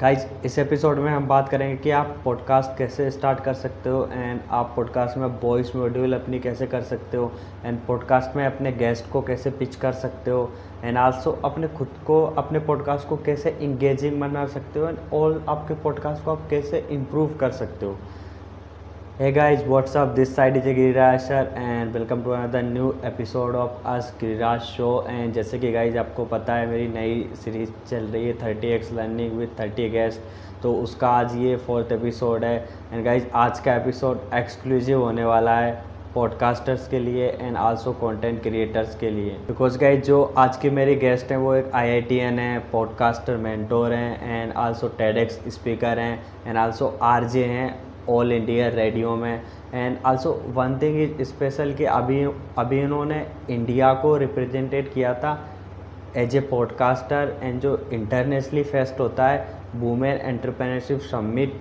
Guys इस episode में हम बात करेंगे कि आप पॉडकास्ट कैसे स्टार्ट कर सकते हो एंड आप पॉडकास्ट में वॉइस मॉड्यूल अपनी कैसे कर सकते हो एंड पॉडकास्ट में अपने गेस्ट को कैसे पिच कर सकते हो एंड आल्सो अपने खुद को, अपने पॉडकास्ट को कैसे इंगेजिंग बना सकते हो एंड ऑल आपके पॉडकास्ट को आप कैसे इम्प्रूव कर सकते हो। Hey guys, what's up? This side is Giriraj sir and welcome to another new episode of us Giriraj show. And जैसे कि गाइज़ आपको पता है मेरी नई सीरीज़ चल रही है thirty X learning with thirty guest तो उसका आज ये फोर्थ एपिसोड है। एंड गाइज़ आज का एपिसोड एक्सक्लूसिव होने वाला है पॉडकास्टर्स के लिए एंड आल्सो कंटेंट क्रिएटर्स के लिए। बिकॉज़ गाइज़ जो आज के मेरे गेस्ट हैं वो एक आई टी है पॉडकास्टर मेंटोर हैं एंड आल्सो टेडेक्स स्पीकर हैं एंड आल्सो आर जे हैं। ऑल इंडिया रेडियो में and also one thing is special कि अभी अभी इन्होंने इंडिया को रिप्रेजेंटेड किया था एज ए पॉडकास्टर एंड जो इंटरनेशनली फेस्ट होता है वुमेन एंटरप्रेन्योरशिप समिट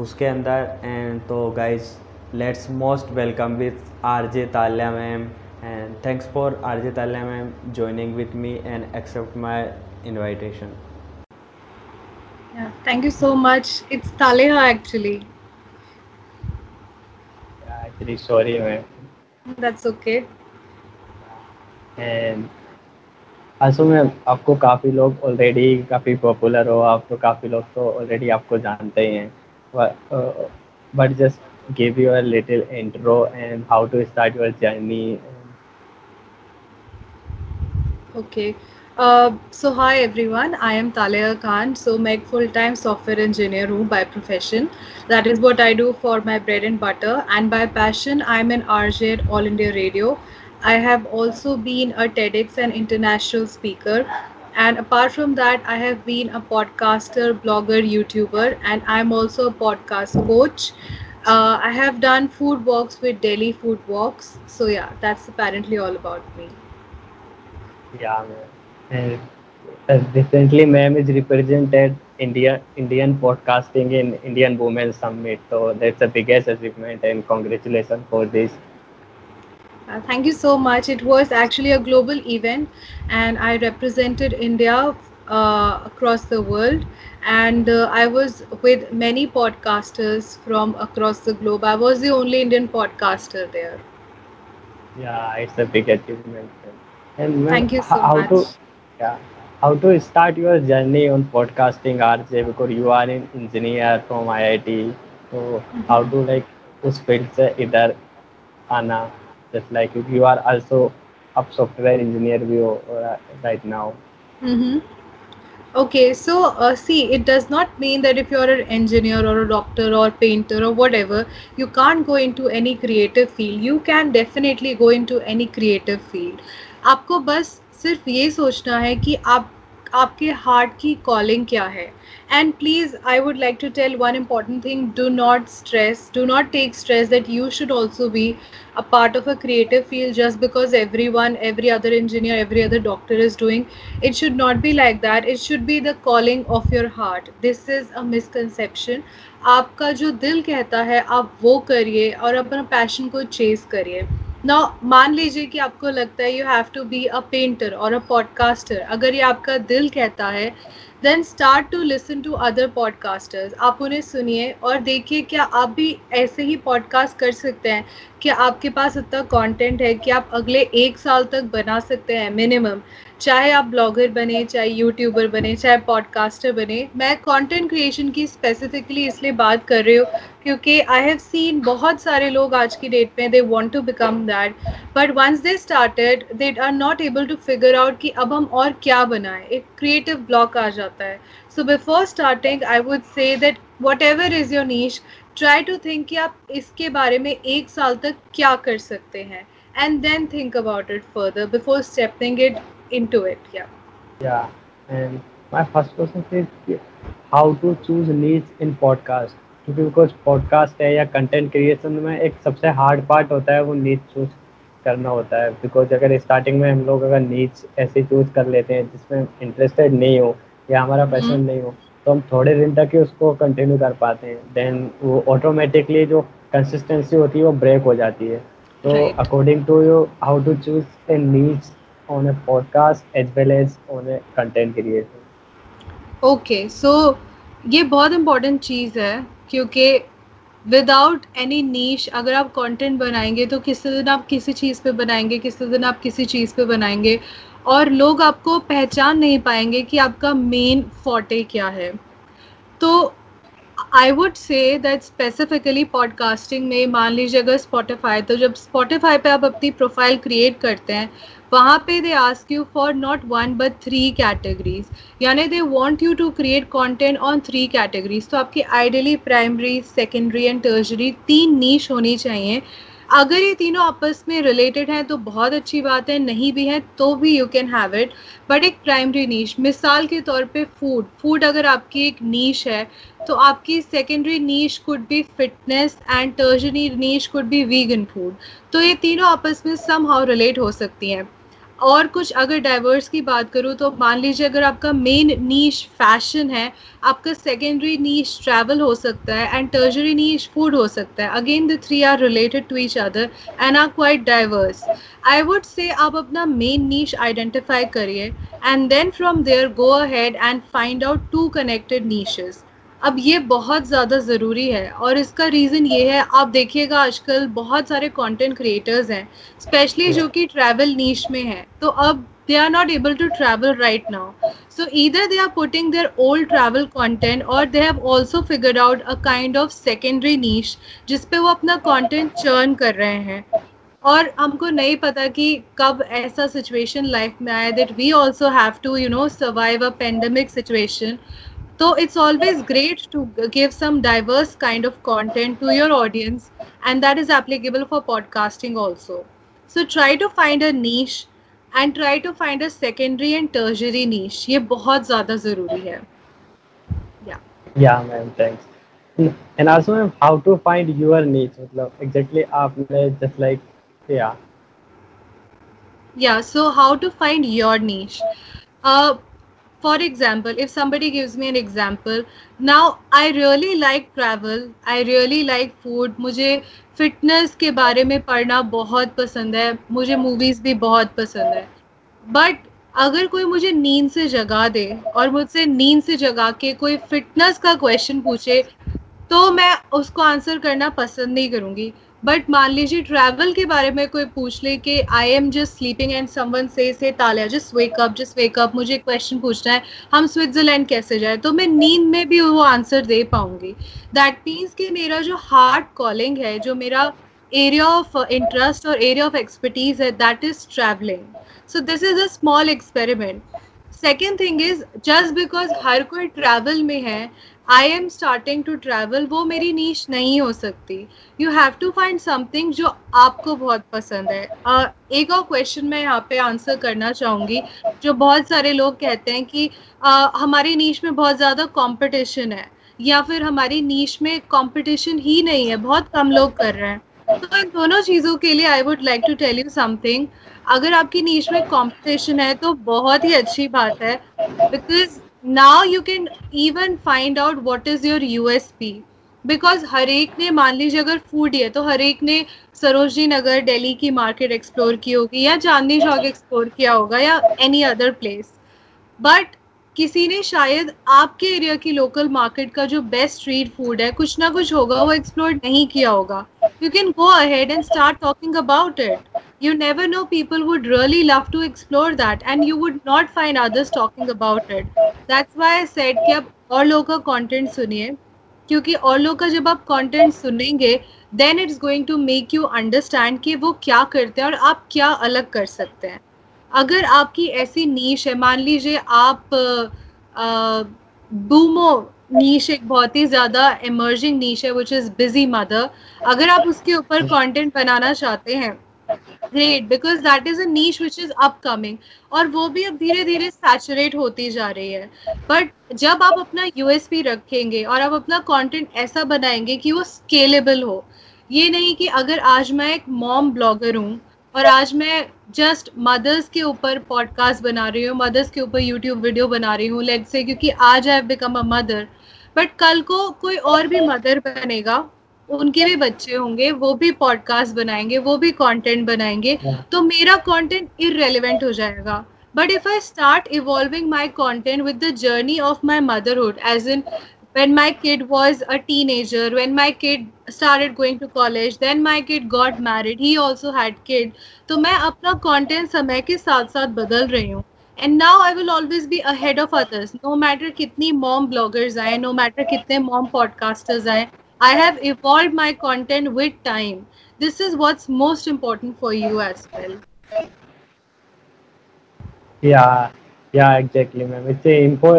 उसके अंदर एंड तो guys let's most welcome with R J Talya ma'am and thanks for R J Talya ma'am joining with me and accept my invitation Yeah, thank you so much. It's actually. Actually sorry man That's okay. And आँसू में आपको काफ़ी लोग already काफ़ी popular हो आप तो काफ़ी लोग तो ऑलरेडी आपको जानते ही हैं but just give you a little intro and how to start your journey Okay. Uh, so hi everyone, I am Talia Khan. So I'm a full-time software engineer who by profession. That is what I do for my bread and butter. And by passion, I'm an RJ at All India Radio. I have also been a TEDx and international speaker. And apart from that, I have been a podcaster, blogger, YouTuber, and I'm also a podcast coach. Uh, I have done food walks with Delhi Food Walks. So yeah, that's apparently all about me. Yeah, man and uh, recently, ma'am is represented India Indian podcasting in Indian Women Summit. So that's the biggest achievement, and congratulations for this. Uh, thank you so much. It was actually a global event, and I represented India uh, across the world. And uh, I was with many podcasters from across the globe. I was the only Indian podcaster there. Yeah, it's a big achievement. And Thank you so how much. to yeah how to start your journey on podcasting RJ because you are an engineer from IIT. So how to like उस field से इधर आना just like you, you are also a software engineer भी हो uh, right now. Mm-hmm. Okay, so uh, see, it does not mean that if you're an engineer or a doctor or painter or whatever, you can't go into any creative field. You can definitely go into any creative field. आपको बस सिर्फ़ ये सोचना है कि आप, आपके heart की कॉलिंग क्या है। And please I would like to tell one important thing do not stress do not take stress that you should also be a part of a creative feel just because every one every other engineer every other doctor is doing it should not be like that it should be the calling of your heart this is a misconception आपका जो दिल कहता है, आप वो करिए और अपना पैशन को चेज करिए। ना मान लीजिए कि आपको लगता है you have to be a painter और अ पॉडकास्टर अगर ये आपका दिल कहता है then start to listen to other podcasters आप उन्हें सुनिए और देखिए क्या आप भी ऐसे ही पॉडकास्ट कर सकते हैं कि आपके पास इतना कंटेंट है कि आप अगले एक साल तक बना सकते हैं मिनिमम चाहे आप ब्लॉगर बने, चाहे यूट्यूबर बने, चाहे पॉडकास्टर बने, मैं कंटेंट क्रिएशन की स्पेसिफिकली इसलिए बात कर रही हूँ क्योंकि आई हैव सीन बहुत सारे लोग आज की डेट में they want to become that but once they started they are not able to figure out कि अब हम और क्या बनाएँ। एक क्रिएटिव ब्लॉक आ जाता है। So before starting I would say that whatever is your niche try to think कि आप इसके बारे में एक साल तक क्या कर सकते हैं and then think about it further before stepping it into it yeah. Yeah, and my first question is how to choose niche in podcast. क्योंकि बिकॉज़ पॉडकास्ट है या कंटेंट क्रिएशन में एक सबसे हार्ड पार्ट होता है वो नीच चूज़ करना होता है। बिकॉज़ अगर स्टार्टिंग में हम लोग अगर नीच ऐसे चूज़ कर लेते हैं जिसमें इंटरेस्टेड नहीं हो या हमारा पैशन नहीं हो तो हम थोड़े दिन तक ही उसको कंटिन्यू कर पाते हैं। देन वो ऑटोमेटिकली जो कंसिस्टेंसी होती है वो ब्रेक हो जाती है। तो according to you how to choose a niche on a podcast as well as on a content creation okay, so ये बहुत इम्पोर्टेंट चीज़ है, क्योंकि विदाउट एनी नीश अगर आप कंटेंट बनाएँगे तो किसी दिन आप किसी चीज़ पे बनाएँगे, किसी दिन आप किसी चीज़ पे बनाएँगे, और लोग आपको पहचान नहीं पाएँगे कि आपका मेन फोटे क्या है। तो I would say that specifically podcasting में, मान लीजिए अगर स्पॉटिफाई तो जब स्पॉटिफाई पे आप अपनी प्रोफ़ाइल क्रिएट करते हैं वहाँ पे they ask you for not one but three categories यानी they want you to create content on three categories तो आपकी ideally primary secondary and tertiary तीन नीच होनी चाहिए। अगर ये तीनों आपस में रिलेटेड हैं तो बहुत अच्छी बात है। नहीं भी है तो भी you can have it but एक प्राइमरी नीच मिसाल के तौर पे फ़ूड फ़ूड अगर आपकी एक नीच है तो आपकी secondary niche could be fitness and tertiary niche could be vegan food तो ये तीनों आपस में सम हाउ रिलेट हो सकती हैं। और कुछ अगर डाइवर्स की बात करूँ तो मान लीजिए अगर आपका मेन नीश फ़ैशन है, आपका सेकेंडरी नीश ट्रैवल हो सकता है एंड टर्जरी नीश फ़ूड हो सकता है। Again the three are related to each other and are quite diverse I would say आप अपना मेन नीश आइडेंटिफाई करिए and then from there go ahead and find out two connected niches अब ये बहुत ज़्यादा ज़रूरी है और इसका रीज़न ये है आप देखिएगा आजकल बहुत सारे कंटेंट क्रिएटर्स हैं स्पेशली जो कि ट्रैवल नीच में हैं तो अब they are not able to travel right now so either they are putting their old travel content और they have also figured out a kind of secondary niche जिस पे वो अपना कंटेंट चर्न कर रहे हैं। और हमको नहीं पता कि कब ऐसा सिचुएशन लाइफ में आया that we also have to you know survive a pandemic situation so it's always great to give some diverse kind of content to your audience and that is applicable for podcasting also so try to find a niche and try to find a secondary and tertiary niche ये बहुत ज़्यादा ज़रूरी है yeah yeah ma'am thanks and also ma'am how to find your niche मतलब exactly आपने just like yeah yeah so how to find your niche uh, for example, if somebody gives me an example, now i really like travel, i really like food, मुझे fitness के बारे में पढ़ना बहुत पसंद है, मुझे मूवीज़ भी बहुत पसंद है। बट अगर कोई मुझे नींद से जगा दे और मुझसे नींद से जगा के कोई फिटनेस का क्वेश्चन पूछे तो मैं उसको आंसर करना पसंद नहीं करूँगी। बट मान लीजिए ट्रैवल के बारे में कोई पूछ ले कि I am just sleeping and someone से से तालिया just wake up just wake up मुझे एक क्वेश्चन पूछना है, हम स्विट्जरलैंड कैसे जाए? तो मैं नींद में भी वो आंसर दे पाऊँगी। दैट मीन्स कि मेरा जो हार्ट कॉलिंग है, जो मेरा एरिया ऑफ़ इंटरेस्ट और एरिया ऑफ़ एक्सपर्टीज है that is travelling so this is a small experiment second thing is just because हर कोई ट्रैवल में है I am starting to travel वो मेरी नीच नहीं हो सकती। You have to find something जो आपको बहुत पसंद है। uh, एक और क्वेश्चन मैं यहाँ पे आंसर करना चाहूँगी जो बहुत सारे लोग कहते हैं कि uh, हमारी नीच में बहुत ज़्यादा कंपटीशन है या फिर हमारी नीच में कंपटीशन ही नहीं है बहुत कम लोग कर रहे हैं। तो इन दोनों चीज़ों के लिए I would like to tell you something अगर आपकी नीच में कंपटीशन है तो बहुत ही अच्छी बात है because now even find out what is your U S P because हर एक ने, मान लीजिए अगर फ़ूड ही है तो हर एक ने सरोजनी नगर डेली की मार्केट एक्सप्लोर की होगी, या चांदनी चौक एक्सप्लोर किया होगा, या एनी अदर प्लेस बट किसी ने शायद आपके एरिया की लोकल मार्केट का जो बेस्ट स्ट्रीट फ़ूड है, कुछ ना कुछ होगा, वो एक्सप्लोर नहीं किया होगा। You can go ahead and start talking about it you never know people would really love to explore that and you would not find others talking about it that's why I said कि आप और लोगों का content सुनिए। क्योंकि और लोग का जब आप कॉन्टेंट सुनेंगे then it's going to make you understand कि वो क्या करते हैं और आप क्या अलग कर सकते हैं। अगर आपकी ऐसी नीश है, मान लीजिए आप बूमो नीश एक बहुत ही ज़्यादा इमर्जिंग नीश है विच इज़ बिज़ी मदर अगर आप उसके ऊपर कंटेंट बनाना चाहते हैं great because that is a niche which is upcoming और वो भी अब धीरे धीरे सैचुरेट होती जा रही है। बट जब आप अपना यूएसपी रखेंगे और आप अपना कंटेंट ऐसा बनाएँगे कि वो स्केलेबल हो, ये नहीं कि अगर आज मैं एक मॉम ब्लॉगर हूँ और आज मैं जस्ट मदर्स के ऊपर पॉडकास्ट बना रही हूँ मदर्स के ऊपर यूट्यूब वीडियो बना रही हूँ लेट से क्योंकि आज I become a mother but कल को कोई और भी मदर बनेगा उनके भी बच्चे होंगे वो भी पॉडकास्ट बनाएँगे वो भी कंटेंट बनाएँगे तो मेरा कंटेंट इरेलीवेंट हो जाएगा। But if I start evolving my content with the journey of my motherhood as in when my kid was a teenager when my kid started going to college then my kid got married he also had kid. तो मैं अपना content समय के साथ साथ बदल रही हूँ। And now I will always be ahead of others no matter कितनी मॉम ब्लॉगर्स आए नो मैटर कितने मॉम पॉडकास्टर्स आए I have evolve my content with time this is what's most important for you as well Yeah, yeah, exactly, ma'am इससे इम्पो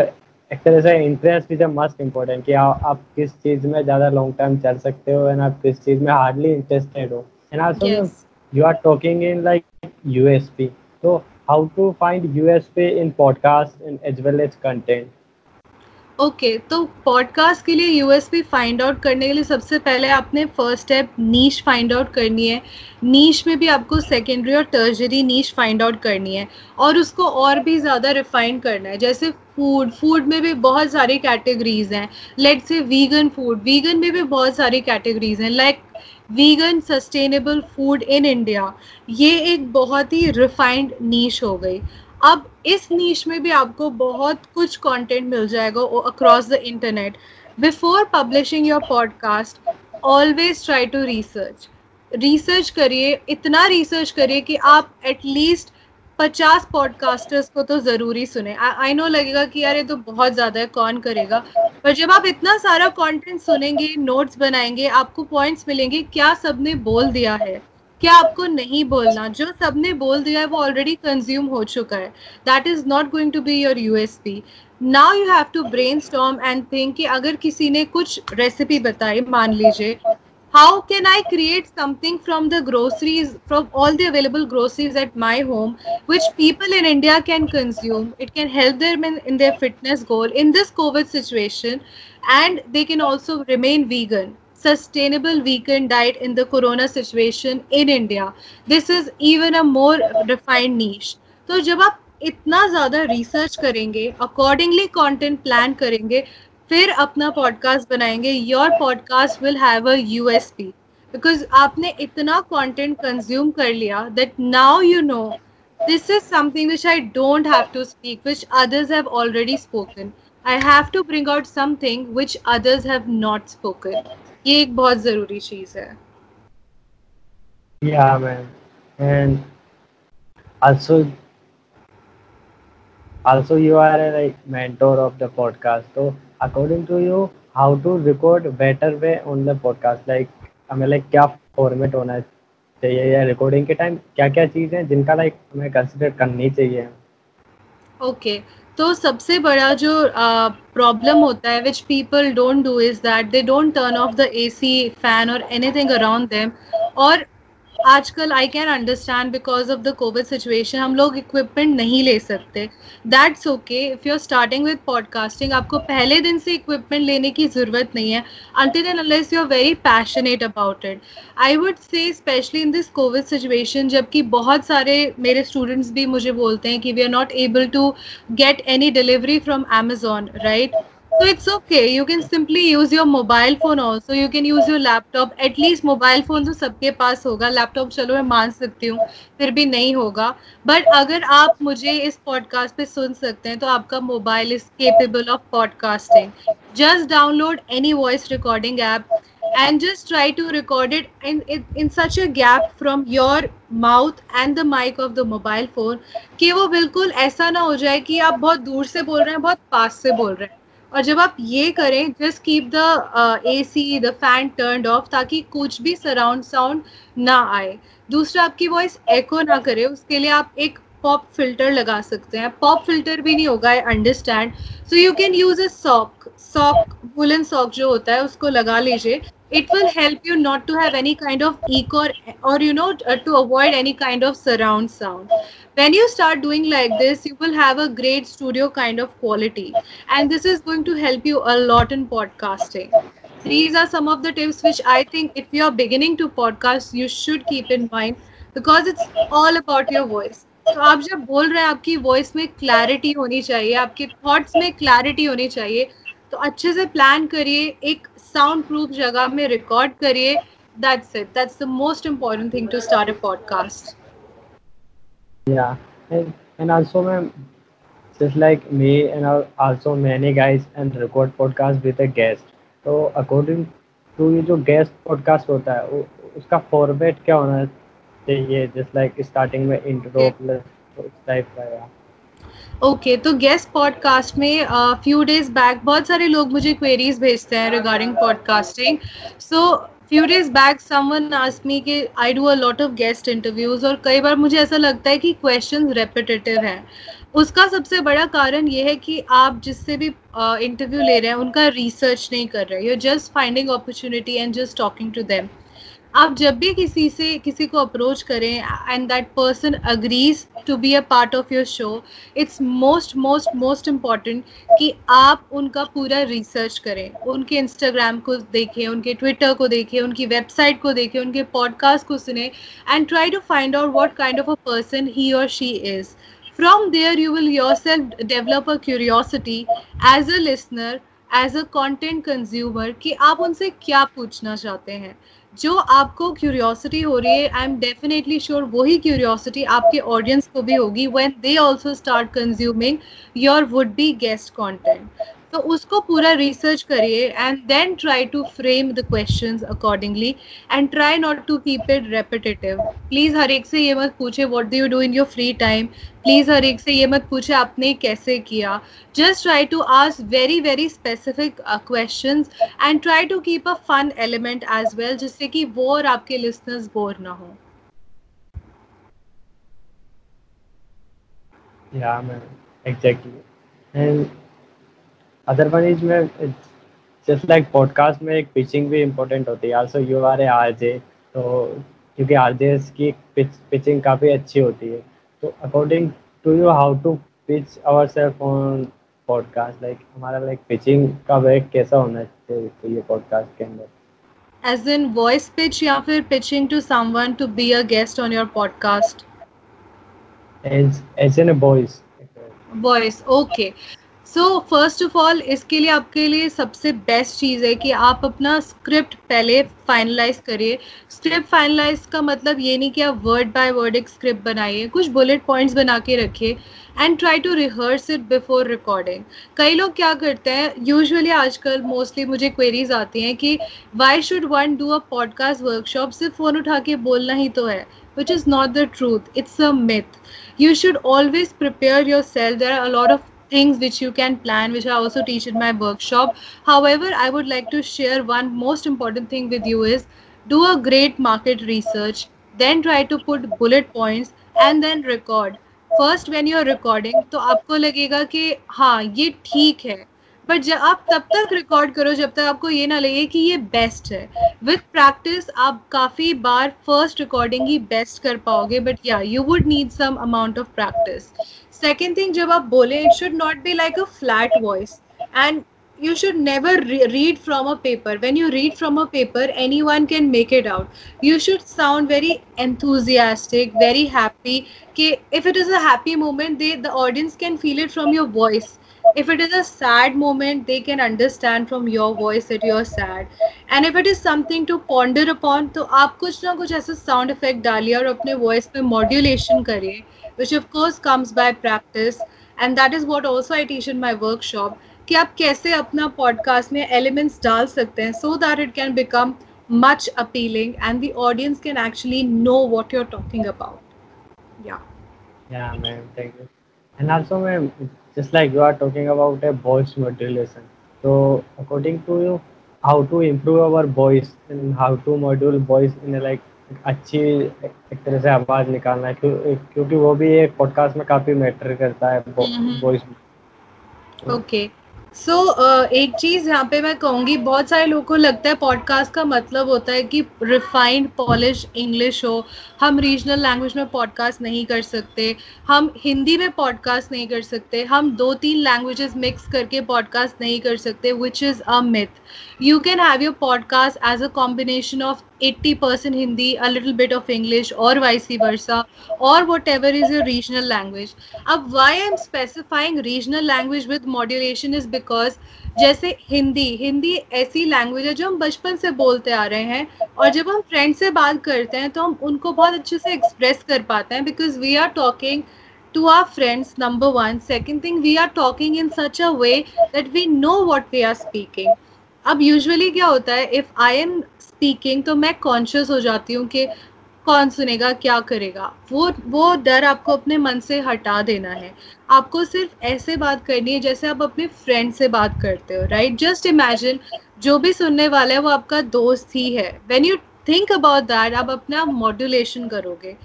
एक तरह से interest is must important कि आ, आप किस चीज़ में ज़्यादा लॉन्ग टर्म चल सकते हो एंड आप किस चीज़ में हार्डली इंटरेस्टेड हो। And also you are talking in like USP. So how to find USP in podcast and as well as content? Okay okay, तो पॉडकास्ट के लिए यूएसपी फाइंड आउट करने के लिए सबसे पहले आपने first step niche find out करनी है। नीश में भी आपको सेकेंडरी और टर्जरी नीश फाइंड आउट करनी है। और उसको और भी ज़्यादा रिफाइन करना है। जैसे फ़ूड फ़ूड में भी बहुत सारी कैटेगरीज हैं. Let's say vegan food vegan में भी बहुत सारी कैटेगरीज हैं. Like vegan sustainable food in India ये एक बहुत ही रिफाइंड नीश हो गई. अब इस नीच में भी आपको बहुत कुछ कंटेंट मिल जाएगा across the internet before publishing your podcast always try to research research करिए, इतना रिसर्च करिए कि आप एटलीस्ट पचास पॉडकास्टर्स को तो ज़रूरी सुने। आई नो लगेगा कि यार ये तो बहुत ज़्यादा है, कौन करेगा? पर जब आप इतना सारा कंटेंट सुनेंगे नोट्स बनाएँगे, आपको पॉइंट्स मिलेंगे, क्या सबने बोल दिया है? क्या आपको नहीं बोलना? जो सबने बोल दिया है, वो ऑलरेडी कंज्यूम हो चुका है। That is not going to be your USP now you have to brainstorm and think कि अगर किसी ने कुछ रेसिपी बताई, मान लीजिए how can i create something from the groceries from all the available groceries at my home which people in india can consume it can help them in, in their fitness goal in this covid situation and they can also remain vegan sustainable vegan diet in the corona situation in India. This is even a more refined niche. तो जब आप इतना ज़्यादा research करेंगे accordingly content plan करेंगे फिर अपना podcast बनाएँगे। Your podcast will have a USP because आपने इतना कंटेंट कंज्यूम कर लिया that now you know this is something which I don't have to speak which others have already spoken I have to bring out something which others have not spoken ये एक बहुत ज़रूरी चीज़ है। Yeah, man, and also, also you are a like mentor of the podcast, तो according to you how to record better way on the podcast? Like हमें like क्या format होना चाहिए या रिकॉर्डिंग के टाइम क्या क्या चीज़ है जिनका लाइक हमें कंसिडर करनी चाहिए? Okay okay. तो सबसे बड़ा जो प्रॉब्लम uh, होता है which people don't do is that they don't turn off the A C fan और एनीथिंग अराउंड देम और आजकल I can understand because of the COVID situation हम लोग इक्विपमेंट नहीं ले सकते। That's okay if you are starting with podcasting आपको पहले दिन से इक्विपमेंट लेने की ज़रूरत नहीं है until and unless you are very passionate about it I would say specially in this COVID situation जबकि बहुत सारे मेरे स्टूडेंट्स भी मुझे बोलते हैं कि we are not able to get any delivery from Amazon right So it's okay. You can simply use your mobile phone also. You can use your laptop. At least mobile phone तो सबके पास होगा laptop चलो मैं मान सकती हूँ फिर भी नहीं होगा बट अगर आप मुझे इस पॉडकास्ट पे सुन सकते हैं तो आपका mobile is capable of podcasting just download any voice recording app and just try to record it in, in, in such a gap from your mouth and the mic of the mobile phone कि वो बिल्कुल ऐसा ना हो जाए कि आप बहुत दूर से बोल रहे हैं बहुत पास से बोल रहे हैं और जब आप ये करें just keep the A C the fan turn off ताकि कुछ भी सराउंड साउंड ना आए। दूसरा, आपकी वॉइस एको ना करे, उसके लिए आप एक पॉप फ़िल्टर लगा सकते हैं। पॉप फ़िल्टर भी नहीं होगा I understand so you can use a sock sock woollen sock जो होता है, उसको लगा लीजिए। it will help you not to have any kind of echo or, or you know uh, to avoid any kind of surround sound when you start doing like this you will have a great studio kind of quality and this is going to help you a lot in podcasting these are some of the tips which i think if you are beginning to podcast you should keep in mind because it's all about your voice तो आप जब बोल रहे हैं आपकी voice में clarity होनी चाहिए आपके थॉट्स में क्लैरिटी होनी चाहिए तो अच्छे से प्लान करिए एक साउंड प्रूफ जगह में रिकॉर्ड करिए that's it that's the most important thing to start a podcast yeah and, and also ma'am just like me and al- also many guys and record podcast with a guest. तो according to ये जो guest podcast होता है उसका format क्या होना चाहिए just like starting में इंट्रो प्लस टाइप का ओके तो गेस्ट पॉडकास्ट में फ्यू डेज़ बैक बहुत सारे लोग मुझे क्वेरीज भेजते हैं regarding podcasting so few days back someone ask me कि I do a lot of guest interviews और कई बार मुझे ऐसा लगता है कि क्वेश्चंस रेपिटेटिव हैं। उसका सबसे बड़ा कारण ये है कि आप जिससे भी इंटरव्यू uh, ले रहे हैं उनका रिसर्च नहीं कर रहे you just finding opportunity and just talking to them आप जब भी किसी से, किसी को अप्रोच करें and that person agrees to be a part of your show it's most most most important कि आप उनका पूरा रिसर्च करें। उनके इंस्टाग्राम को देखें, उनके ट्विटर को देखें, उनकी वेबसाइट को देखें, उनके पॉडकास्ट को सुने and try to find out what kind of a person he और she is from there, you will yourself develop a curiosity as a listener, as a content consumer कि आप उनसे क्या पूछना चाहते हैं। जो आपको क्यूरियोसिटी हो रही है आई एम डेफिनेटली श्योर वही क्यूरियोसिटी आपके ऑडियंस को भी होगी when they also start consuming your would be guest content तो उसको पूरा रिसर्च करिए and then try to frame the questions accordingly and try not to keep it repetitive please हर एक से ये मत पूछे what do you do in your free time please हर एक से ये मत पूछे आपने कैसे किया? Just try to ask very very specific questions and try to keep a fun element as well जिससे कि वो और आपके लिसनर्स बोर ना हो। Yeah, man, exactly. And is में just like podcast में एक pitching भी important होती है also you are a RJ तो क्योंकि RJs की pitch, pitching काफ़ी अच्छी होती है तो according to you how to pitch ourselves on podcast like हमारा like pitching का वे कैसा होना चाहिए तो ये podcast के अंदर एज इन वॉइस पिच या फिर pitching to someone to be a guest on your podcast as as in a voice voice okay so first of all इसके लिए आपके लिए सबसे बेस्ट चीज़ है कि आप अपना स्क्रिप्ट पहले फाइनलाइज करिए। स्क्रिप्ट फाइनलाइज का मतलब ये नहीं कि आप वर्ड बाय वर्ड एक स्क्रिप्ट बनाइए, कुछ बुलेट पॉइंट्स बना के रखिए and try to rehearse it before recording कई लोग क्या करते हैं यूजुअली आजकल मोस्टली मुझे क्वेरीज आती हैं कि why should one do a podcast workshop सिर्फ़ फ़ोन उठा के बोलना ही तो है, which is not the truth, it's a myth you should always prepare yourself, there are a lot of things which you can plan which i also teach in my workshop however i would like to share one most important thing with you is do a great market research then try to put bullet points and then record first when you are recording तो आपको लगेगा कि हाँ ये ठीक है but जब आप तब तक रिकॉर्ड करो जब तक आपको ये ना लगे कि ये बेस्ट है विथ प्रैक्टिस आप काफ़ी बार फ़र्स्ट रिकॉर्डिंग ही बेस्ट कर पाओगे बट या you would need some amount of practice second thing जब आप बोले it should not be like a flat voice and you should never read from a paper when you read from a paper anyone can make it out you should sound very enthusiastic very happy कि if it is a happy moment they the audience can feel it from your voice if it is a sad moment they can understand from your voice it your sad and if it is something to ponder upon तो आप कुछ ना कुछ ऐसा sound effect डालिए और अपने voice पर मॉड्यूलेशन करिए। Which of course comes by practice and that is what also I teach in my workshop कि आप कैसे अपना पॉडकास्ट में एलिमेंट्स डाल सकते हैं so that it can become much appealing and the audience can actually know what you are talking about या Yeah, ma'am. Thank you. And also, ma'am, just like you are talking about a voice modulation. So, according to you, how to improve our voice and how to module voice in a like अच्छी एक तरह से आवाज़ निकालना है क्यों, क्योंकि वो भी एक पॉडकास्ट में काफ़ी मैटर करता है हम्म। वॉइस ओके सो एक चीज़ यहाँ पे मैं कहूँगी बहुत सारे लोगों को लगता है पॉडकास्ट का मतलब होता है कि रिफाइंड पॉलिश इंग्लिश हो। हम रीजनल लैंग्वेज में पॉडकास्ट नहीं कर सकते हम हिंदी में पॉडकास्ट नहीं कर सकते हम दो तीन लैंग्वेजेस मिक्स करके पॉडकास्ट नहीं कर सकते which is a myth you can have your podcast as a combination of eighty percent Hindi a little bit of English और वाइसी वर्सा और whatever is a regional language अब why I am specifying regional language with modulation is because जैसे हिंदी हिंदी ऐसी language है जो हम बचपन से बोलते आ रहे हैं, और जब हम फ्रेंड से बात करते हैं तो हम उनको बहुत अच्छे से एक्सप्रेस कर पाते हैं because we are talking to our friends number one second thing we are talking in such a way that we know what we are speaking अब यूजली क्या होता है इफ़ आई एम स्पीकिंग तो मैं conscious हो जाती हूँ कि कौन सुनेगा, क्या करेगा। वो वो डर आपको अपने मन से हटा देना है। आपको सिर्फ़ ऐसे बात करनी है जैसे आप अपने फ्रेंड से बात करते हो राइट जस्ट इमेजिन जो भी सुनने वाला है वो आपका दोस्त ही है। When you think about that आप अपना मॉड्यूलेशन करोगे।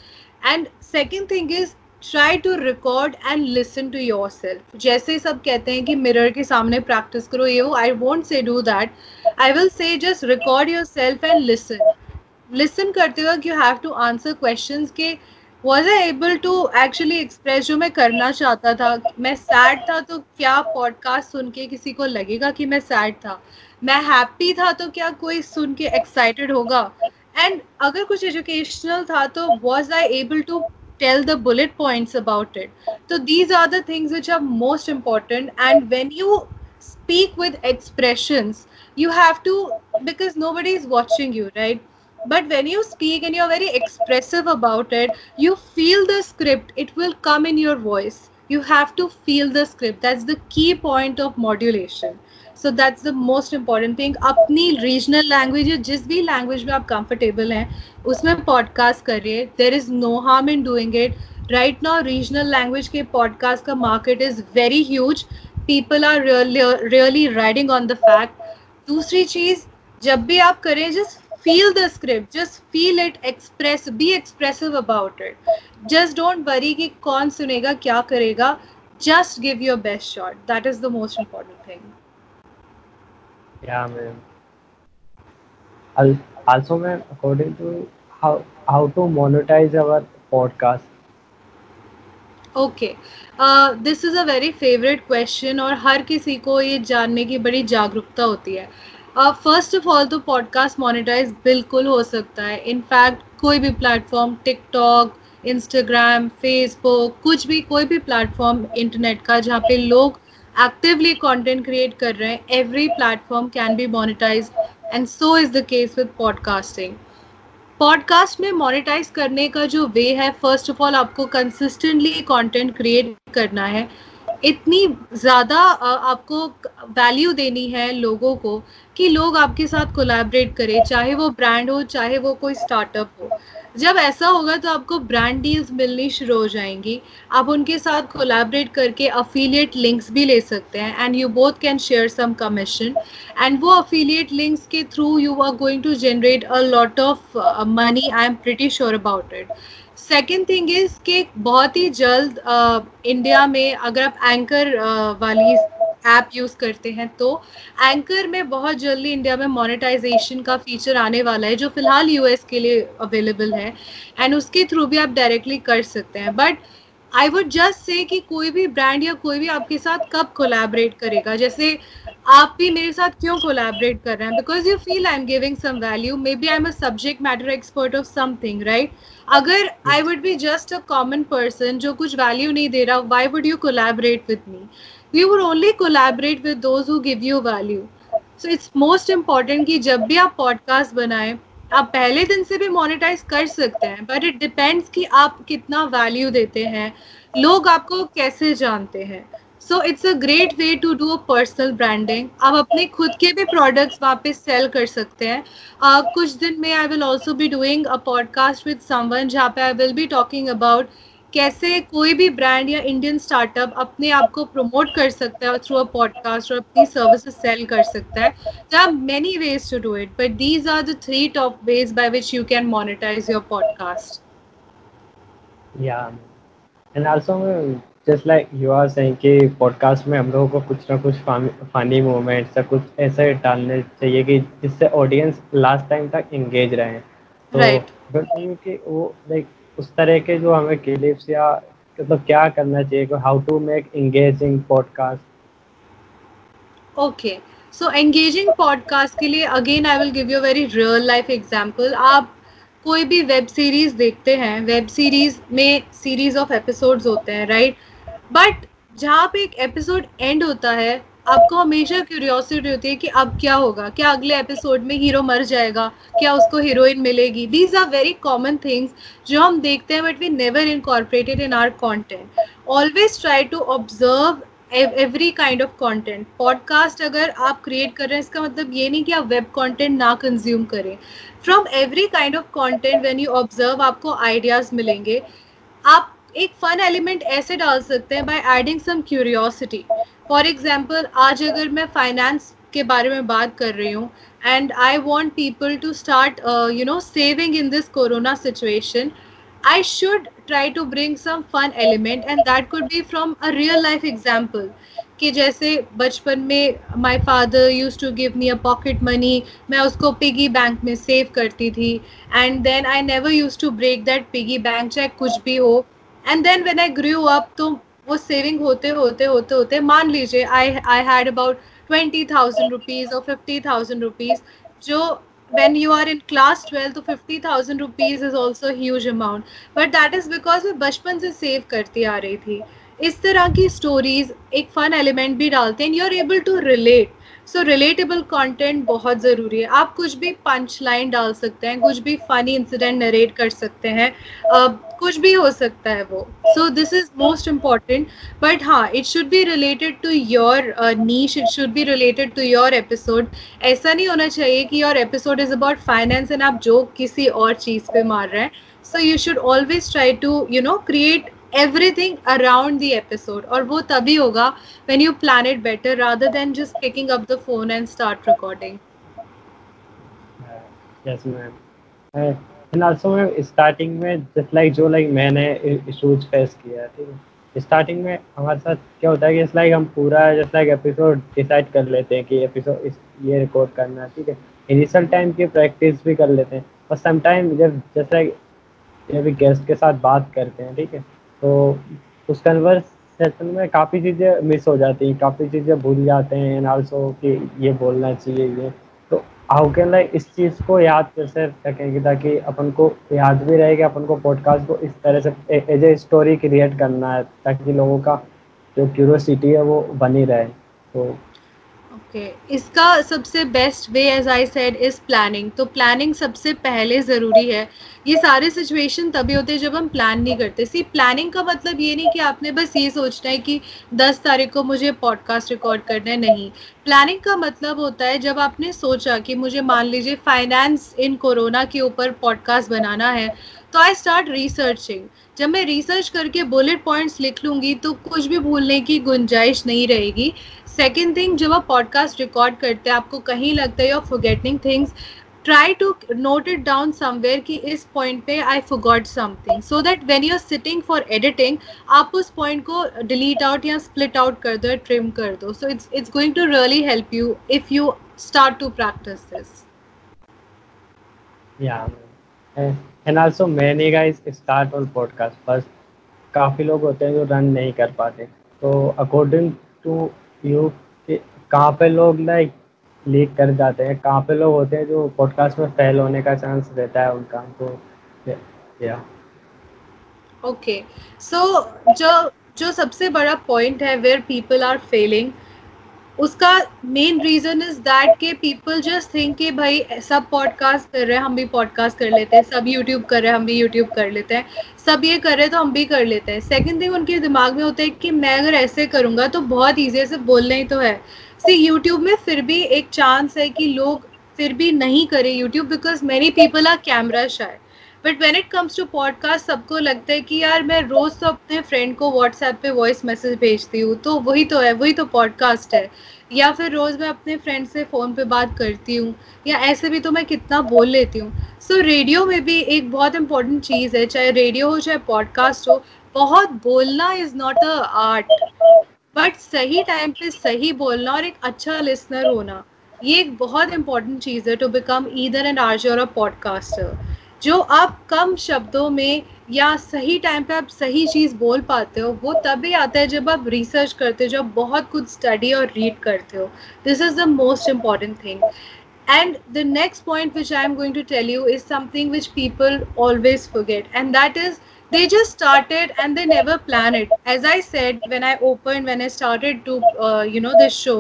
And second thing is try to record and listen to yourself जैसे सब कहते हैं कि मिरर के सामने प्रैक्टिस करो, ये वो I want say do that I will say just record yourself and listen listen करते वक्त you have to answer question के was I able to actually express जो मैं करना चाहता था? मैं सैड था तो क्या पॉडकास्ट सुन के किसी को लगेगा कि मैं सैड था? मैं हैप्पी था तो क्या कोई सुन के एक्साइटेड होगा? एंड अगर कुछ एजुकेशनल था तो was I able to tell the bullet points about it. So these are the things which are most important and when you speak with expressions you have to because nobody is watching you right? But when you speak and you're very expressive about it you feel the script it will come in your voice. You have to feel the script. That's the key point of modulation so that's the most important thing अपनी regional language या जिस भी language में आप comfortable हैं, उसमें podcast करिए. There is no harm in doing it right now regional language के पॉडकास्ट का market is very huge people are really riding on the fact दूसरी चीज़, जब भी आप करें just feel the script. Just feel it. Express, be expressive about it. Just don't worry कि कौन सुनेगा, क्या करेगा. Just give your best shot. That is the most important thing. Yeah, man. Also, man, according to how how to monetize our podcast. Okay this is a very favourite question और हर किसी को ये जानने की बड़ी जागरूकता होती है फ़र्स्ट ऑफ़ ऑल तो पॉडकास्ट मोनेटाइज बिल्कुल हो सकता है इनफैक्ट कोई भी प्लेटफॉर्म टिकटॉक इंस्टाग्राम फेसबुक कुछ भी कोई भी प्लेटफॉर्म इंटरनेट का जहाँ पे लोग actively content create कर रहे हैं every platform can be monetized and so is the case with podcasting. Podcast में मोनेटाइज करने का जो वे है फ़र्स्ट ऑफ़ ऑल आपको कंसिस्टेंटली कंटेंट क्रिएट करना है। इतनी ज़्यादा आपको वैल्यू देनी है लोगों को कि लोग आपके साथ कोलैबोरेट करें, चाहे वो ब्रांड हो, चाहे वो कोई स्टार्टअप हो। जब ऐसा होगा तो आपको ब्रांड डील्स मिलनी शुरू हो जाएँगी। आप उनके साथ कोलैबोरेट करके अफिलिएट लिंक्स भी ले सकते हैं and you both can share some commission and वो अफिलिएट लिंक्स के through you are going to generate a lot of money I am pretty sure about it second thing is कि बहुत ही जल्द इंडिया uh, में अगर आप anchor uh, वाली ऐप यूज़ करते हैं तो एंकर में बहुत जल्दी इंडिया में मोनेटाइजेशन का फीचर आने वाला है, जो फ़िलहाल यूएस के लिए अवेलेबल है एंड उसके थ्रू भी आप डायरेक्टली कर सकते हैं। But I would just say कि कोई भी ब्रांड या कोई भी आपके साथ कब कोलैबोरेट करेगा? जैसे आप भी मेरे साथ क्यों कोलैबोरेट कर रहे हैं? Because you feel I am giving some value maybe I am a subject matter expert of something right अगर I would be just a common person जो कुछ वैल्यू नहीं दे रहा why would you collaborate with me we would only collaborate with those who give you value. So it's most important कि जब भी आप पॉडकास्ट बनाएँ आप पहले दिन से भी मोनेटाइज कर सकते हैं बट इट डिपेंड्स कि आप कितना वैल्यू देते हैं लोग आपको कैसे जानते हैं। So it's a great way to do a personal branding आप अपने खुद के भी प्रोडक्ट्स वहाँ पे सेल कर सकते हैं। uh, कुछ दिन में I will also be doing a podcast with someone जहाँ पे I will be talking about कैसे कोई भी ब्रांड या इंडियन स्टार्टअप अपने आप को प्रमोट कर सकता है थ्रू अ पॉडकास्ट और अपनी सर्विसेज़ सेल कर सकता है। There are many ways to do it but these are the three top ways by which you can monetize your podcast yeah. And also just like you are saying कि podcast में हम लोगों को कुछ ना कुछ फनी मोमेंट्स या कुछ ऐसे डालने चाहिए कि जिससे ऑडियंस लास्ट टाइम तक एंगेज रहे। तो right. कि वो लाइक उस तरह के जो हमें क्लिप्स या मतलब क्या करना चाहिए? How to make engaging podcast okay so engaging podcast के लिए again I will give you very real life example आप कोई भी वेब सीरीज़ देखते हैं वेब सीरीज़ में सीरीज़ ऑफ़ एपिसोड्स होते हैं राइट बट जहाँ पे एक एपिसोड एंड होता है आपको हमेशा क्यूरियोसिटी होती है कि अब क्या होगा? क्या अगले एपिसोड में हीरो मर जाएगा? क्या उसको हीरोइन मिलेगी? These are very common things जो हम देखते हैं but we never incorporated in our content always try to observe every kind of content podcast अगर आप क्रिएट कर रहे हैं, इसका मतलब ये नहीं कि आप वेब कंटेंट ना कंज्यूम करें। From every kind of content when you observe आपको आइडियाज़ मिलेंगे। आप एक फन एलिमेंट ऐसे डाल सकते हैं by adding some curiosity for example आज अगर मैं फाइनेंस के बारे में बात कर रही हूँ and I want people to start you know saving in this corona situation I should try to bring some fun element, and that could be from a real life example. कि जैसे बचपन में my father use to give me a pocket money मैं उसको piggy bank में save करती थी and then I never use to break that piggy bank चाहे कुछ भी हो and then when I grew up तो वो सेविंग होते होते होते होते मान लीजिए I I had about twenty thousand rupees और फिफ्टी थाउज़ेंड रुपीज़ जो when you are in class 12 तो 50000 rupees is also a huge amount. But that is because मैं बचपन से सेव करती आ रही थी। इस तरह की स्टोरीज एक फन एलिमेंट भी डालते हैं you are able to relate so relatable content बहुत ज़रूरी है। आप कुछ भी पंच लाइन डाल सकते हैं कुछ भी फनी इंसिडेंट नरेट कर सकते हैं। uh, कुछ भी हो सकता है वो। So this is most important but हाँ it should be related to your niche it should be related to your episode ऐसा नहीं होना चाहिए कि your episode is about finance and आप जो किसी और चीज़ पे मार रहे हैं। So you should always try to you know create everything around the episode. और वो तभी होगा when you plan it better rather than just picking up the phone and start recording. Yes ma'am. Uh, and also ma'am starting में just like जो like मैंने issues face किया, ठीक है। स्टार्टिंग में, हमारे साथ क्या होता है कि लाइक हम पूरा जस्ट लाइक एपिसोड डिसाइड कर लेते हैं कि एपिसोड इस, ये रिकॉर्ड करना है ठीक है। इनिशियल टाइम की प्रैक्टिस भी कर लेते हैं। और समटाइम जब जस्ट लाइक जब गेस्ट के साथ बात करते हैं, ठीक है। तो उस कन्वर्सेशन में काफ़ी चीज़ें मिस हो जाती हैं, काफ़ी चीज़ें भूल जाते हैं। एंड आल्सो कि ये बोलना चाहिए, ये। हाउ कैन लाइक इस चीज़ को याद कैसे रखेंगे ताकि अपन को याद भी रहेगा, अपन को पॉडकास्ट को इस तरह से एज ए स्टोरी क्रिएट करना है ताकि लोगों का जो क्यूरोसिटी है वो बनी रहे। तो ओके okay. इसका सबसे best way as I said is planning तो प्लानिंग सबसे पहले ज़रूरी है। ये सारे सिचुएशन तभी होते हैं जब हम प्लान नहीं करते। सी प्लानिंग का मतलब ये नहीं कि आपने बस ये सोचना है कि 10 तारीख को मुझे पॉडकास्ट रिकॉर्ड करना है। नहीं। प्लानिंग का मतलब होता है जब आपने सोचा कि मुझे मान लीजिए फाइनेंस इन कोरोना के ऊपर पॉडकास्ट बनाना है तो आई स्टार्ट रिसर्चिंग जब मैं रिसर्च करके बुलेट पॉइंट्स लिख लूँगी तो कुछ भी भूलने की गुंजाइश नहीं रहेगी। सेकेंड थिंग जब आप पॉडकास्ट रिकॉर्ड करते हैं, आपको कहीं लगता है you are forgetting things try to note it down somewhere कि इस पॉइंट पे I forgot something so that when you are sitting for editing आप उस पॉइंट को डिलीट आउट या स्प्लिट आउट कर दो ट्रिम कर दो. So it's it's going to really help you if you start to practise this या and also many guys start on podcast बस काफ़ी लोग होते हैं जो रन नहीं कर पाते. तो अकॉर्डिंग टू यू कहाँ पे लोग लाइक लीक कर जाते हैं? कहाँ पे लोग होते हैं जो पॉडकास्ट में फेल होने का चांस रहता है उनका? तो या ओके सो जो जो सबसे बड़ा पॉइंट है वेयर पीपल आर फेलिंग उसका मेन रीजन इज़ दैट के पीपल जस्ट थिंक कि भाई सब पॉडकास्ट कर रहे हैं, हम भी पॉडकास्ट कर लेते हैं, सब यूट्यूब कर रहे हैं, हम भी यूट्यूब कर लेते हैं। सब ये कर रहे हैं तो हम भी कर लेते हैं। सेकंड थिंग उनके दिमाग में होता है कि मैं अगर ऐसे करूँगा तो बहुत ईजी से बोलना ही तो है। सी यूट्यूब में फिर भी एक चांस है कि लोग फिर भी नहीं करें YouTube because many people are camera shy but when it comes to podcast सबको लगता है कि यार मैं रोज़ तो अपने फ्रेंड को व्हाट्सएप पे वॉइस मैसेज भेजती हूँ तो वही तो है वही तो पॉडकास्ट है। या फिर रोज़ मैं अपने फ्रेंड से फ़ोन पे बात करती हूँ या ऐसे भी तो मैं कितना बोल लेती हूँ। सो so, रेडियो में भी एक बहुत इंपॉर्टेंट चीज़ है चाहे रेडियो हो चाहे पॉडकास्ट हो बहुत बोलना is not a art but सही टाइम पे सही बोलना और एक अच्छा लिसनर होना ये एक बहुत इंपॉर्टेंट चीज़ है to become either an orator a podcaster जो आप कम शब्दों में या सही टाइम पे आप सही चीज़ बोल पाते हो, वो तभी आता है जब आप रिसर्च करते हो, जब बहुत कुछ स्टडी और रीड करते हो। This is the most important thing and the next point which I am going to tell you is something which people always forget and that is they just started and they never plan it as I said when I open when I started to you know this show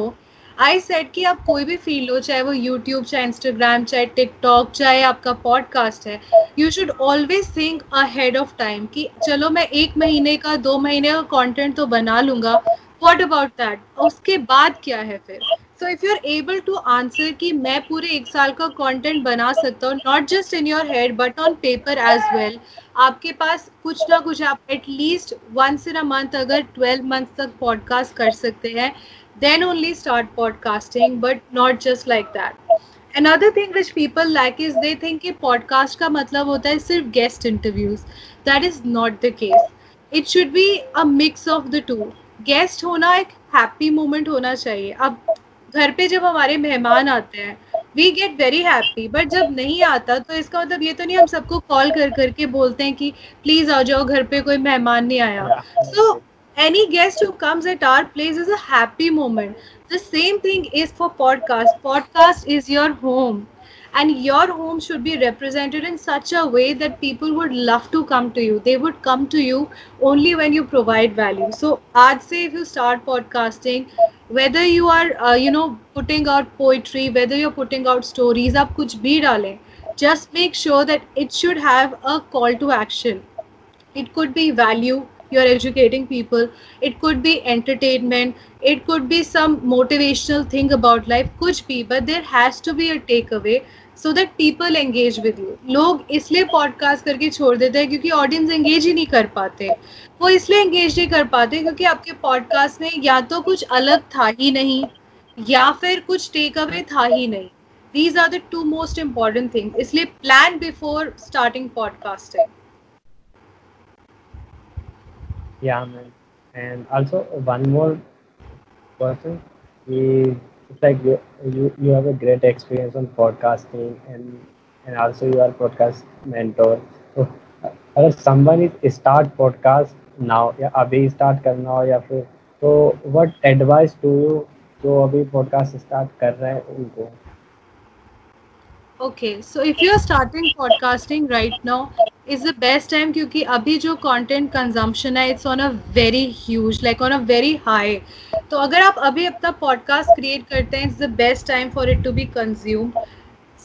I said कि आप कोई भी field हो, चाहे वो YouTube चाहे Instagram चाहे TikTok चाहे आपका पॉडकास्ट है you should always think ahead of time कि चलो मैं एक महीने का, दो महीने का कंटेंट तो बना लूँगा वॉट अबाउट दैट उसके बाद क्या है फिर? So if you are able to answer कि मैं पूरे एक साल का कंटेंट बना सकता हूँ not just in your head but on paper as well आपके पास कुछ ना कुछ आप at least once in a month अगर ट्वेल्व मंथ तक पॉडकास्ट कर सकते हैं then only start podcasting but not just like that another thing which people like is they think कि podcast का मतलब होता है सिर्फ़ guest interviews. That is not the case. It should be a mix of the two. Guest होना एक happy moment होना चाहिए. अब घर पे जब हमारे मेहमान आते हैं we get very happy but जब नहीं आता तो इसका मतलब ये तो नहीं हम सबको कॉल कर करके बोलते हैं कि प्लीज़ आ जाओ घर पे कोई मेहमान नहीं आया. सो any guest who comes at our place is a happy moment. The same thing is for podcast. Podcast is your home. And your home should be represented in such a way that people would love to come to you. They would come to you only when you provide value. So i'd say if you start podcasting whether you are uh, you know putting out poetry whether you're putting out stories up kuch bhi dale just make sure that it should have a call to action. It could be value you're educating people it could be entertainment it could be some motivational thing about life कुछ भी but there has to be a takeaway so that people engage with you लोग इसलिए podcast करके छोड़ देते हैं क्योंकि audience engage ही नहीं कर पाते वो इसलिए एंगेज नहीं कर पाते क्योंकि आपके पॉडकास्ट में या तो कुछ अलग था ही नहीं या फिर कुछ टेक अवे था ही नहीं these are the two most important thing इसलिए plan before starting podcasting Yeah, man. And also one more person is it's like you, you you have a great experience on podcasting and and also you are podcast mentor. So अगर someone is start podcast now या अभी start करना हो या फिर तो what advice do you जो अभी podcast start कर रहे हैं उनको okay so if you are starting podcasting right now is the best time क्योंकि अभी जो कंटेंट कंजम्पशन है it's on a very huge like on a very high तो अगर आप अभी अपना पॉडकास्ट क्रिएट करते हैं it's the best time for it to be consume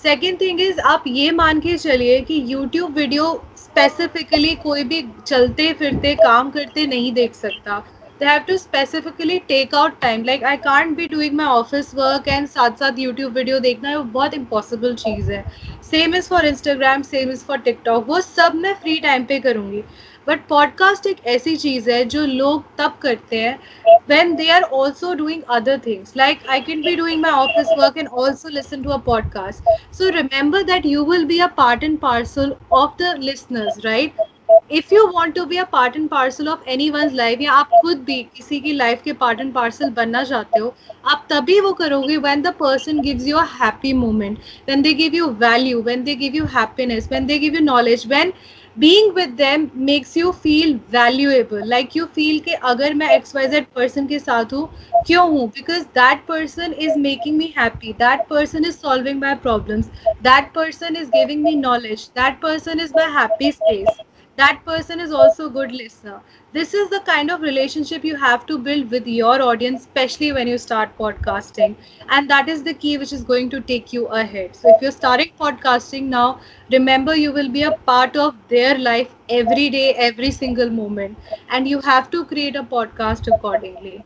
second thing is आप ये मान के चलिए कि यूट्यूब वीडियो स्पेसिफिकली कोई भी चलते फिरते काम करते नहीं देख सकता। They have to specifically take out time like I can't be doing my office work and साथ साथ YouTube वीडियो देखना है वो बहुत impossible चीज़ है same is for Instagram same is for TikTok वो सब मैं फ्री टाइम पे करूँगी बट पॉडकास्ट एक ऐसी चीज़ है जो लोग तब करते हैं when they are also doing other things like i can be doing my office work and also listen to a podcast so remember that you will be a part and parcel of the listeners right if you want to be a part and parcel of any one life या आप खुद भी किसी की life के part and parcel बनना चाहते हो, आप तभी वो करोगे when the person gives you a moment when they give you value when they give you happiness when they give you knowledge when being with them makes you feel valuable like you feel कि अगर मैं X Y Z person के साथ हूँ, क्यों हूँ? Because that person is making me happy that person is solving my problem that person is giving me knowledge that person is my happy space that person is also a good listener. This is the kind of relationship you have to build with your audience especially when you start podcasting. And that is the key which is going to take you ahead. So if you're starting podcasting now remember you will be a part of their life every day every single moment. And you have to create a podcast accordingly.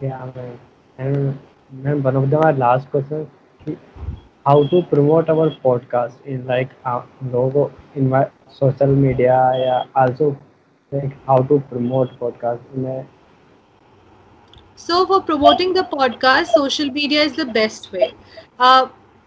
Yeah and man, one of the last questions how to promote our podcast in like uh, logo in my social media या also like how to promote podcast मैं so for promoting the podcast social media is the best way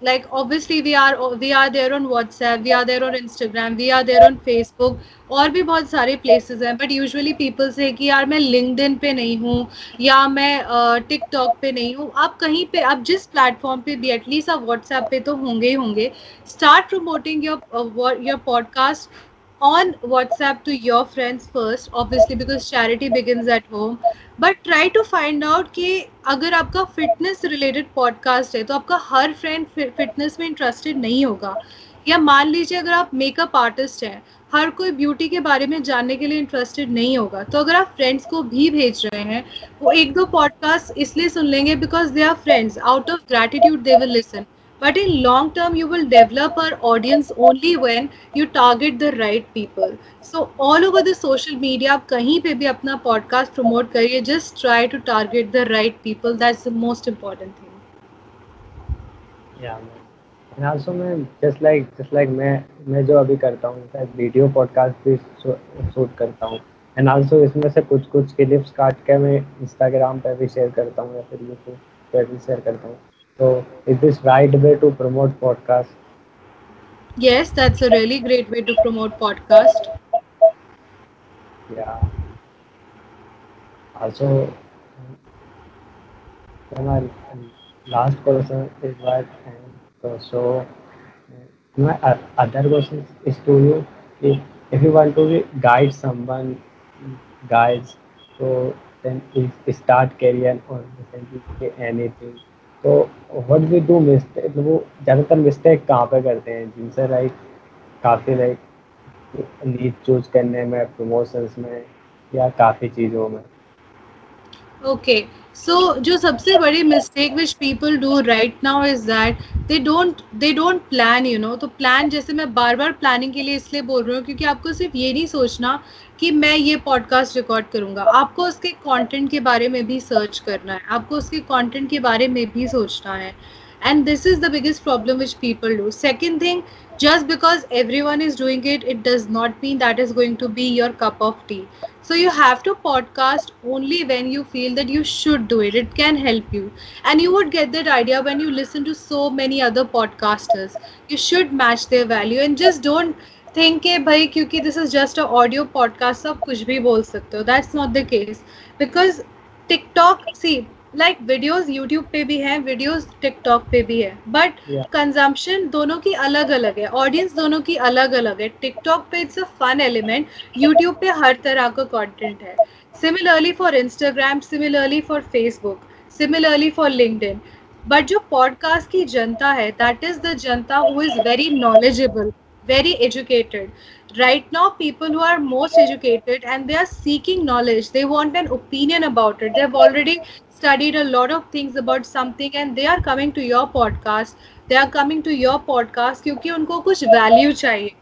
like obviously we are we are there on whatsapp we are there on instagram we are there on facebook और भी बहुत सारे places हैं but usually people से कि यार मैं LinkedIn पे नहीं हूँ या मैं uh, पे नहीं हूँ। आप कहीं पे आप जिस प्लेटफॉर्म पे भी एटलीस्ट आप व्हाट्सएप पे तो होंगे ही होंगे। Start promoting your your podcast on WhatsApp to your friends first, obviously because charity begins at home. But try to find out कि अगर आपका फिटनेस रिलेटेड पॉडकास्ट है तो आपका हर फ्रेंड फिटनेस में इंटरेस्टेड नहीं होगा। या मान लीजिए अगर आप मेकअप आर्टिस्ट हैं हर कोई ब्यूटी के बारे में जानने के लिए इंटरेस्टेड नहीं होगा। तो अगर आप फ्रेंड्स को भी भेज रहे हैं वो एक दो पॉडकास्ट इसलिए सुन लेंगे because they are friends out of gratitude they will listen but in long term you will develop our audience only when you target the right people so all over the social media आप कहीं पे भी अपना podcast promote करिए just try to target the right people that's the most important thing yeah and also मैं just like just like मैं मैं जो अभी करता हूँ शायद वीडियो पॉडकास्ट भी शूट करता हूँ एंड आल्सो इसमें से कुछ कुछ क्लिप्स काट के मैं इंस्टाग्राम पे भी शेयर करता हूँ या फिर यूट्यूब पे भी शेयर करता हूँ So, is this right way to promote podcast? Yes, that's a really great way to promote podcast. Yeah. Also, my last question is what, so, uh, so my other question is to you, if, if you want to guide someone, guides, so then start career or anything तो what we do mistake वो ज़्यादातर mistake कहाँ पे करते हैं? जिनसे like काफ़ी like need choose करने में प्रमोशंस में, या काफ़ी चीज़ों में? ओके सो जो सबसे बड़ी mistake which people do right now is that they don't they don't plan you know तो प्लान जैसे मैं बार बार प्लानिंग के लिए इसलिए बोल रही हूँ, क्योंकि आपको सिर्फ़ ये नहीं सोचना कि मैं ये पॉडकास्ट रिकॉर्ड करूँगा। आपको उसके कंटेंट के बारे में भी सर्च करना है। आपको उसके कंटेंट के बारे में भी सोचना है। And this is the biggest problem which people do second thing just because everyone is doing it it does not mean that is going to be your cup of tea so you have to podcast only when you feel that you should do it it can help you and you would get that idea when you listen to so many other podcasters you should match their value and just don't think के भाई क्योंकि this is just a audio podcast आप कुछ भी बोल सकते हो। That's not the case because TikTok see like videos YouTube पे भी है वीडियोस टिकटॉक पे भी है। बट कंजम्पशन दोनों की अलग अलग है। ऑडियंस दोनों की अलग अलग है। टिकटॉक पे it's a fun element YouTube पे हर तरह का कंटेंट है। Similarly for Instagram similarly for Facebook similarly for LinkedIn but जो पॉडकास्ट की जनता है that is the Janata who is very knowledgeable very educated right now people who are most educated and they are seeking knowledge they want an opinion about it they've already studied a lot of things about something and they are coming to your podcast they are coming to your podcast क्योंकि उनको कुछ value चाहिए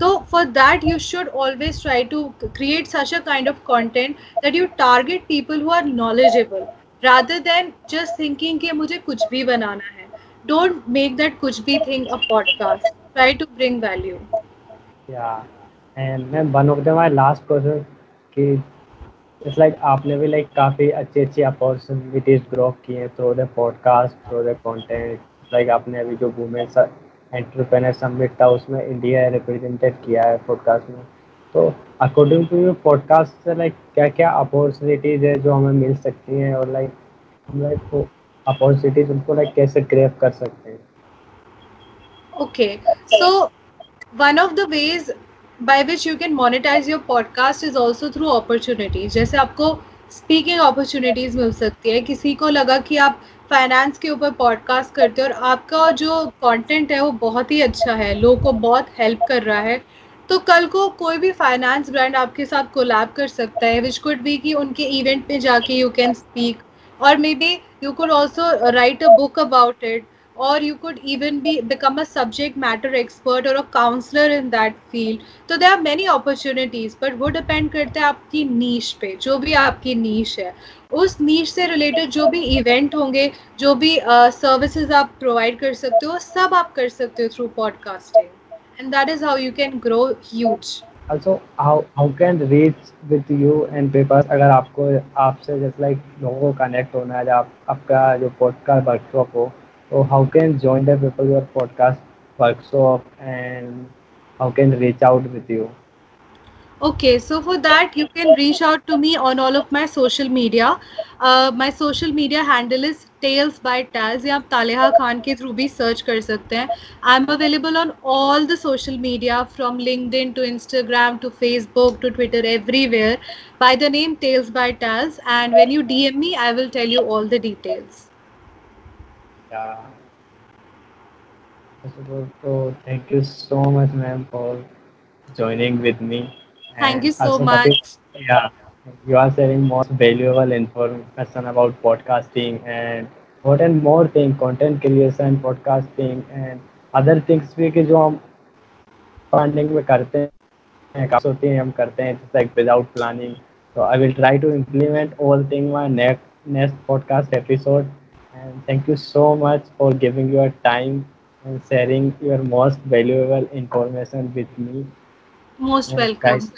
so for that you should always try to create such a kind of content that you target people who are knowledgeable rather than just thinking कि मुझे कुछ भी बनाना है don't make that कुछ भी thing a podcast try to bring value. Yeah, and then one of them my last question कि it's like आपने भी like काफ़ी अच्छी अच्छी अपॉर्चुनिटीज़ ग्रो की हैं through the podcast through the content like आपने अभी जो वुमेन एंटरप्रेनर समिट था उसमें इंडिया रिप्रेजेंटेड किया है पॉडकास्ट में। तो अकॉर्डिंग टू यू पॉडकास्ट से लाइक क्या क्या अपॉर्चुनिटीज़ है जो हमें मिल सकती हैं? और लाइक हम लाइक अपॉर्चुनिटीज़ उनको लाइक कैसे ग्रेप कर सकते हैं? Okay, so one of the ways by which you can monetize your podcast is also through opportunities. जैसे आपको स्पीकिंग अपॉर्चुनिटीज़ मिल सकती है। किसी को लगा कि आप फाइनेंस के ऊपर पॉडकास्ट करते हो और आपका जो कंटेंट है वो बहुत ही अच्छा है। लोगों को बहुत हेल्प कर रहा है। तो कल को कोई भी फाइनेंस ब्रांड आपके साथ कोलैब कर सकता है। विच कुड बी कि उनके इवेंट में जाके यू कैन स्पीक और maybe you could also write a book about it or you could even be become a subject matter expert or a counselor in that field so there are many opportunities but वो depend करता है आपकी niche पे जो भी आपकी niche है उस niche से related जो भी event होंगे जो भी uh, services आप provide कर सकते हो सब आप कर सकते हो through podcasting and that is how you can grow huge also how how can reach with you and papers अगर आपको आपसे just like लोगों को connect होना है आप आपका जो podcast workshop हो So how can join the people your podcast workshop and how can reach out with you? Okay, so for that you can reach out to me on all of my social media. Uh, my social media handle is Tales by Taz. या आप तालेहा खान के through भी search कर सकते हैं I am available on all the social media from Linked to Instagram to Facebook to Twitter everywhere by the name Tales by Taz. And when you DM me, I will tell you all the details. Yeah. First of all, so thank you so much, ma'am, for joining with me. Thank you so much. yeah, you are sharing most valuable information about podcasting and what and more thing, content creation, podcasting and other things भी कि जो हम funding में करते हैं काफ़ी होती हैं हम करते हैं like without planning so I will try to implement all thing my next next podcast episode. And thank you so much for giving your time and sharing your most valuable information with me. Most And welcome. guys,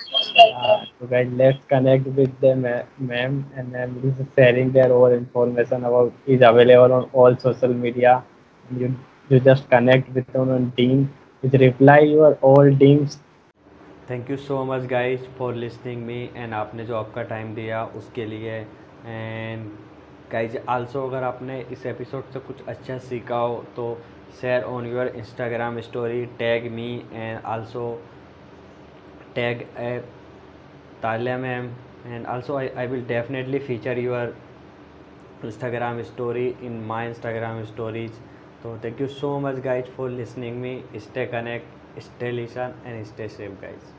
uh, so guys, let's connect with them, ma'am, and ma'am is sharing their all information about is available on all social media. You you just connect with them on team. With reply your all teams thank you so much guys for listening me and आपने जो आपका time दिया उसके लिए and guys also अगर आपने इस episode से कुछ अच्छा सीखा हो तो share on your Instagram story tag me and also tag Talia ma'am and also I I will definitely feature your Instagram story in my Instagram stories तो thank you so much guys for listening me stay connect stay listen and stay safe, guys.